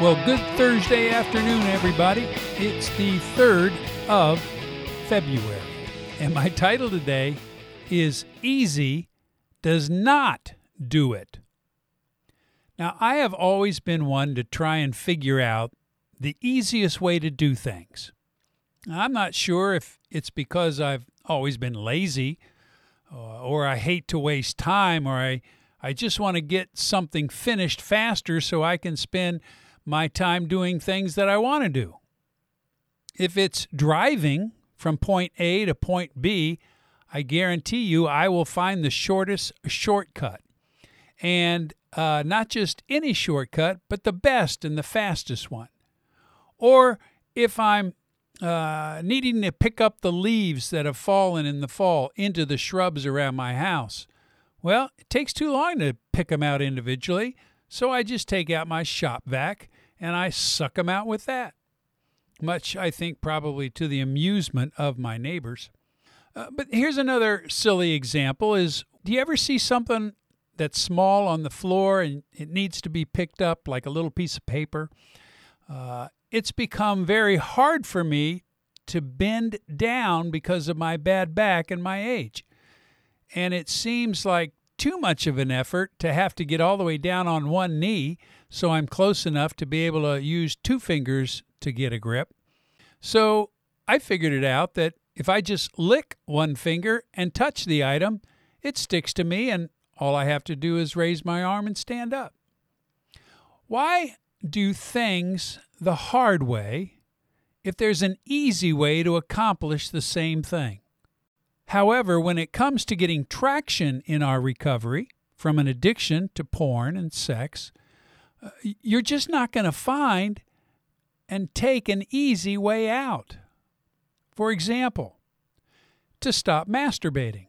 Well, good Thursday afternoon, everybody. It's the 3rd of February. And my title today is Easy Does Not Do It. Now, I have always been one to try and figure out the easiest way to do things. Now, I'm not sure if it's because I've always been lazy uh, or I hate to waste time or I, I just want to get something finished faster so I can spend my time doing things that I want to do. If it's driving from point A to point B, I guarantee you I will find the shortest shortcut. And uh, not just any shortcut, but the best and the fastest one. Or if I'm uh, needing to pick up the leaves that have fallen in the fall into the shrubs around my house, well, it takes too long to pick them out individually, so I just take out my shop vac and I suck them out with that. Much, I think, probably to the amusement of my neighbors. Uh, but here's another silly example is do you ever see something that's small on the floor and it needs to be picked up like a little piece of paper? Uh, it's become very hard for me to bend down because of my bad back and my age. And it seems like too much of an effort to have to get all the way down on one knee so I'm close enough to be able to use two fingers to get a grip. So I figured it out that if I just lick one finger and touch the item, it sticks to me, and all I have to do is raise my arm and stand up. Why do things the hard way if there's an easy way to accomplish the same thing? However, when it comes to getting traction in our recovery from an addiction to porn and sex, you're just not going to find and take an easy way out. For example, to stop masturbating,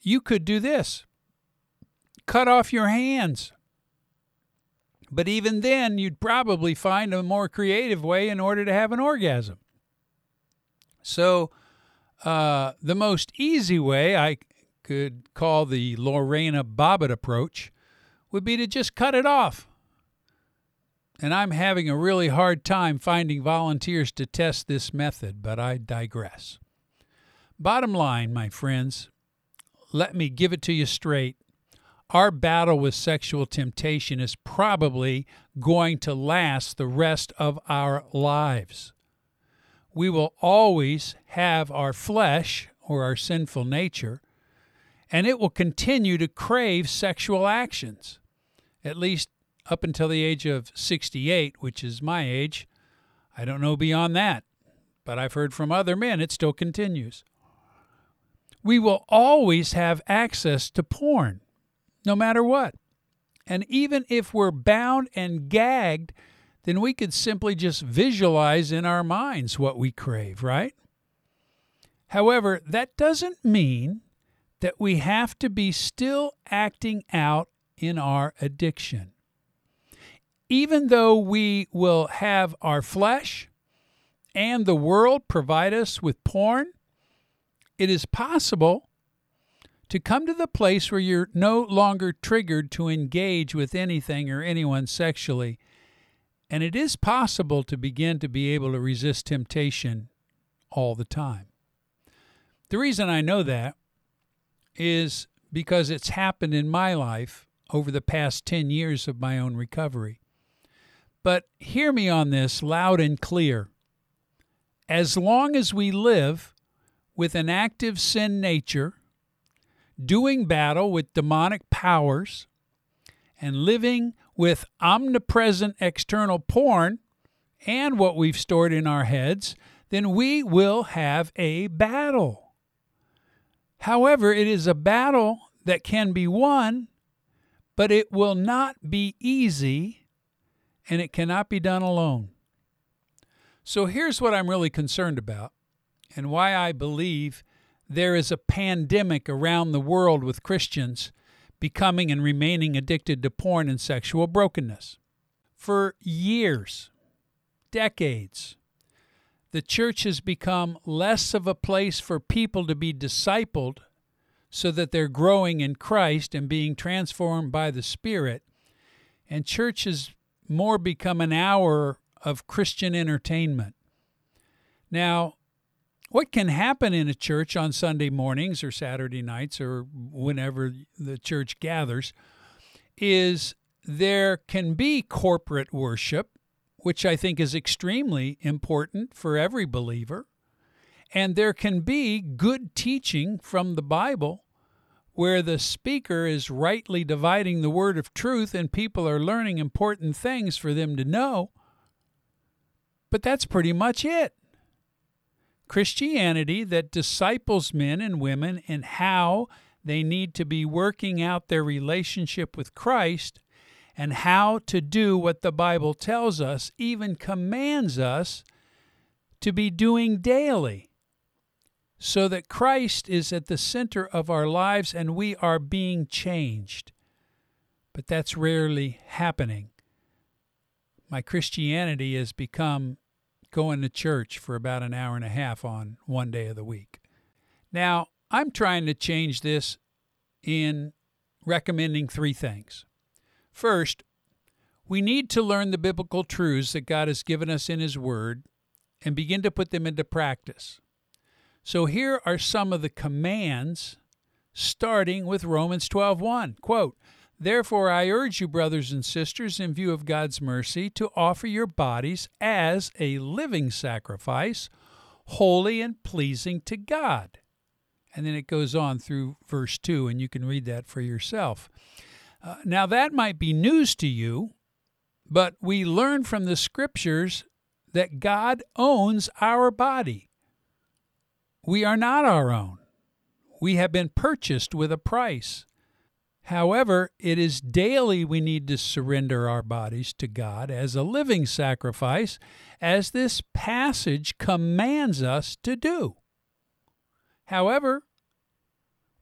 you could do this cut off your hands. But even then, you'd probably find a more creative way in order to have an orgasm. So, uh, the most easy way I could call the Lorena Bobbitt approach would be to just cut it off and I'm having a really hard time finding volunteers to test this method, but I digress. Bottom line, my friends, let me give it to you straight. Our battle with sexual temptation is probably going to last the rest of our lives. We will always have our flesh or our sinful nature, and it will continue to crave sexual actions. At least up until the age of 68, which is my age. I don't know beyond that, but I've heard from other men it still continues. We will always have access to porn, no matter what. And even if we're bound and gagged, then we could simply just visualize in our minds what we crave, right? However, that doesn't mean that we have to be still acting out in our addiction even though we will have our flesh and the world provide us with porn, it is possible to come to the place where you're no longer triggered to engage with anything or anyone sexually. And it is possible to begin to be able to resist temptation all the time. The reason I know that is because it's happened in my life over the past 10 years of my own recovery. But hear me on this loud and clear. As long as we live with an active sin nature, doing battle with demonic powers, and living with omnipresent external porn and what we've stored in our heads, then we will have a battle. However, it is a battle that can be won, but it will not be easy and it cannot be done alone. So here's what I'm really concerned about and why I believe there is a pandemic around the world with Christians becoming and remaining addicted to porn and sexual brokenness. For years, decades, the church has become less of a place for people to be discipled so that they're growing in Christ and being transformed by the Spirit, and church has more become an hour of Christian entertainment. Now, what can happen in a church on Sunday mornings or Saturday nights or whenever the church gathers is there can be corporate worship, which I think is extremely important for every believer. And there can be good teaching from the Bible where the speaker is rightly dividing the word of truth and people are learning important things for them to know. But that's pretty much it. Christianity that disciples men and women in how they need to be working out their relationship with Christ and how to do what the Bible tells us, even commands us to be doing daily, so that Christ is at the center of our lives and we are being changed. But that's rarely happening. My Christianity has become going to church for about an hour and a half on one day of the week. Now, I'm trying to change this in recommending three things. First, we need to learn the biblical truths that God has given us in His Word and begin to put them into practice. So here are some of the commands starting with Romans 12:1. Quote, Therefore I urge you brothers and sisters in view of God's mercy to offer your bodies as a living sacrifice, holy and pleasing to God. And then it goes on through verse 2 and you can read that for yourself. Uh, now, that might be news to you, but we learn from the scriptures that God owns our body. We are not our own. We have been purchased with a price. However, it is daily we need to surrender our bodies to God as a living sacrifice, as this passage commands us to do. However,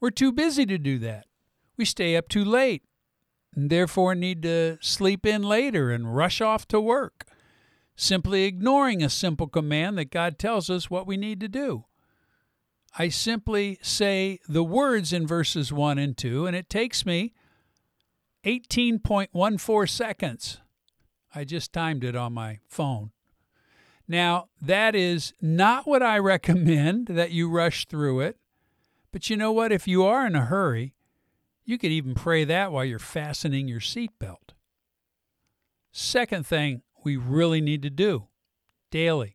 we're too busy to do that. We stay up too late and therefore need to sleep in later and rush off to work, simply ignoring a simple command that God tells us what we need to do. I simply say the words in verses 1 and 2, and it takes me 18.14 seconds. I just timed it on my phone. Now, that is not what I recommend that you rush through it. But you know what? If you are in a hurry, you could even pray that while you're fastening your seatbelt. Second thing we really need to do daily.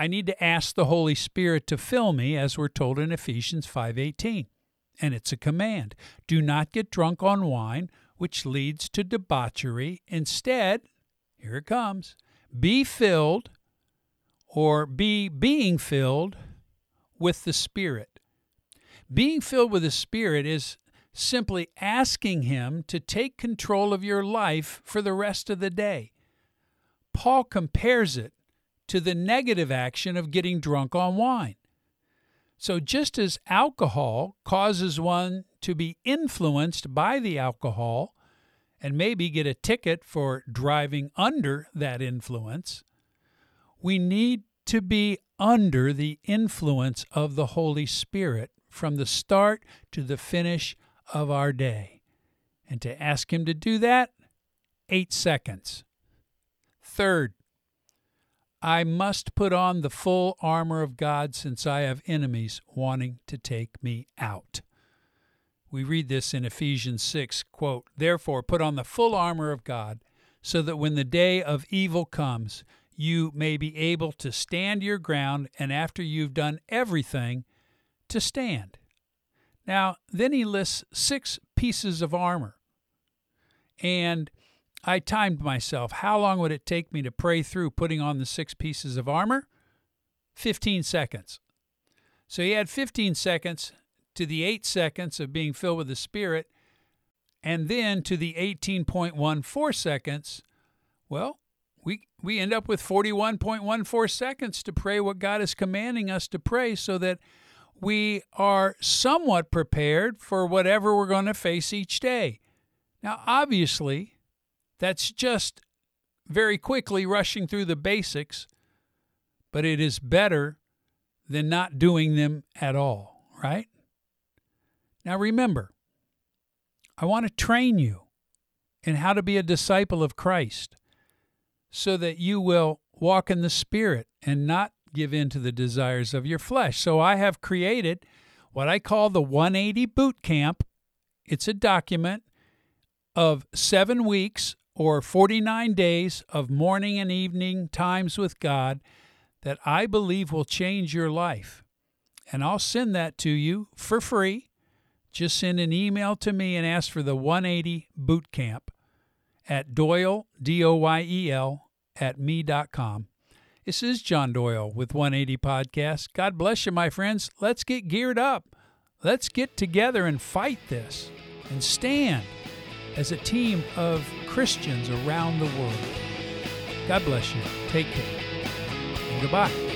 I need to ask the Holy Spirit to fill me as we're told in Ephesians 5:18. And it's a command. Do not get drunk on wine, which leads to debauchery. Instead, here it comes. Be filled or be being filled with the Spirit. Being filled with the Spirit is simply asking Him to take control of your life for the rest of the day. Paul compares it to the negative action of getting drunk on wine. So, just as alcohol causes one to be influenced by the alcohol and maybe get a ticket for driving under that influence, we need to be under the influence of the Holy Spirit from the start to the finish of our day. And to ask Him to do that, eight seconds. Third, I must put on the full armor of God since I have enemies wanting to take me out. We read this in Ephesians 6, quote, Therefore put on the full armor of God, so that when the day of evil comes, you may be able to stand your ground, and after you've done everything, to stand. Now, then he lists six pieces of armor. And I timed myself. How long would it take me to pray through putting on the six pieces of armor? 15 seconds. So he had 15 seconds to the eight seconds of being filled with the Spirit, and then to the 18.14 seconds. Well, we, we end up with 41.14 seconds to pray what God is commanding us to pray so that we are somewhat prepared for whatever we're going to face each day. Now, obviously, that's just very quickly rushing through the basics, but it is better than not doing them at all, right? Now, remember, I want to train you in how to be a disciple of Christ so that you will walk in the Spirit and not give in to the desires of your flesh. So I have created what I call the 180 Boot Camp. It's a document of seven weeks or 49 days of morning and evening times with God that I believe will change your life. And I'll send that to you for free. Just send an email to me and ask for the 180 Boot Camp at Doyle, D O Y E L, at me.com. This is John Doyle with 180 Podcast. God bless you, my friends. Let's get geared up. Let's get together and fight this and stand as a team of Christians around the world. God bless you. Take care. And goodbye.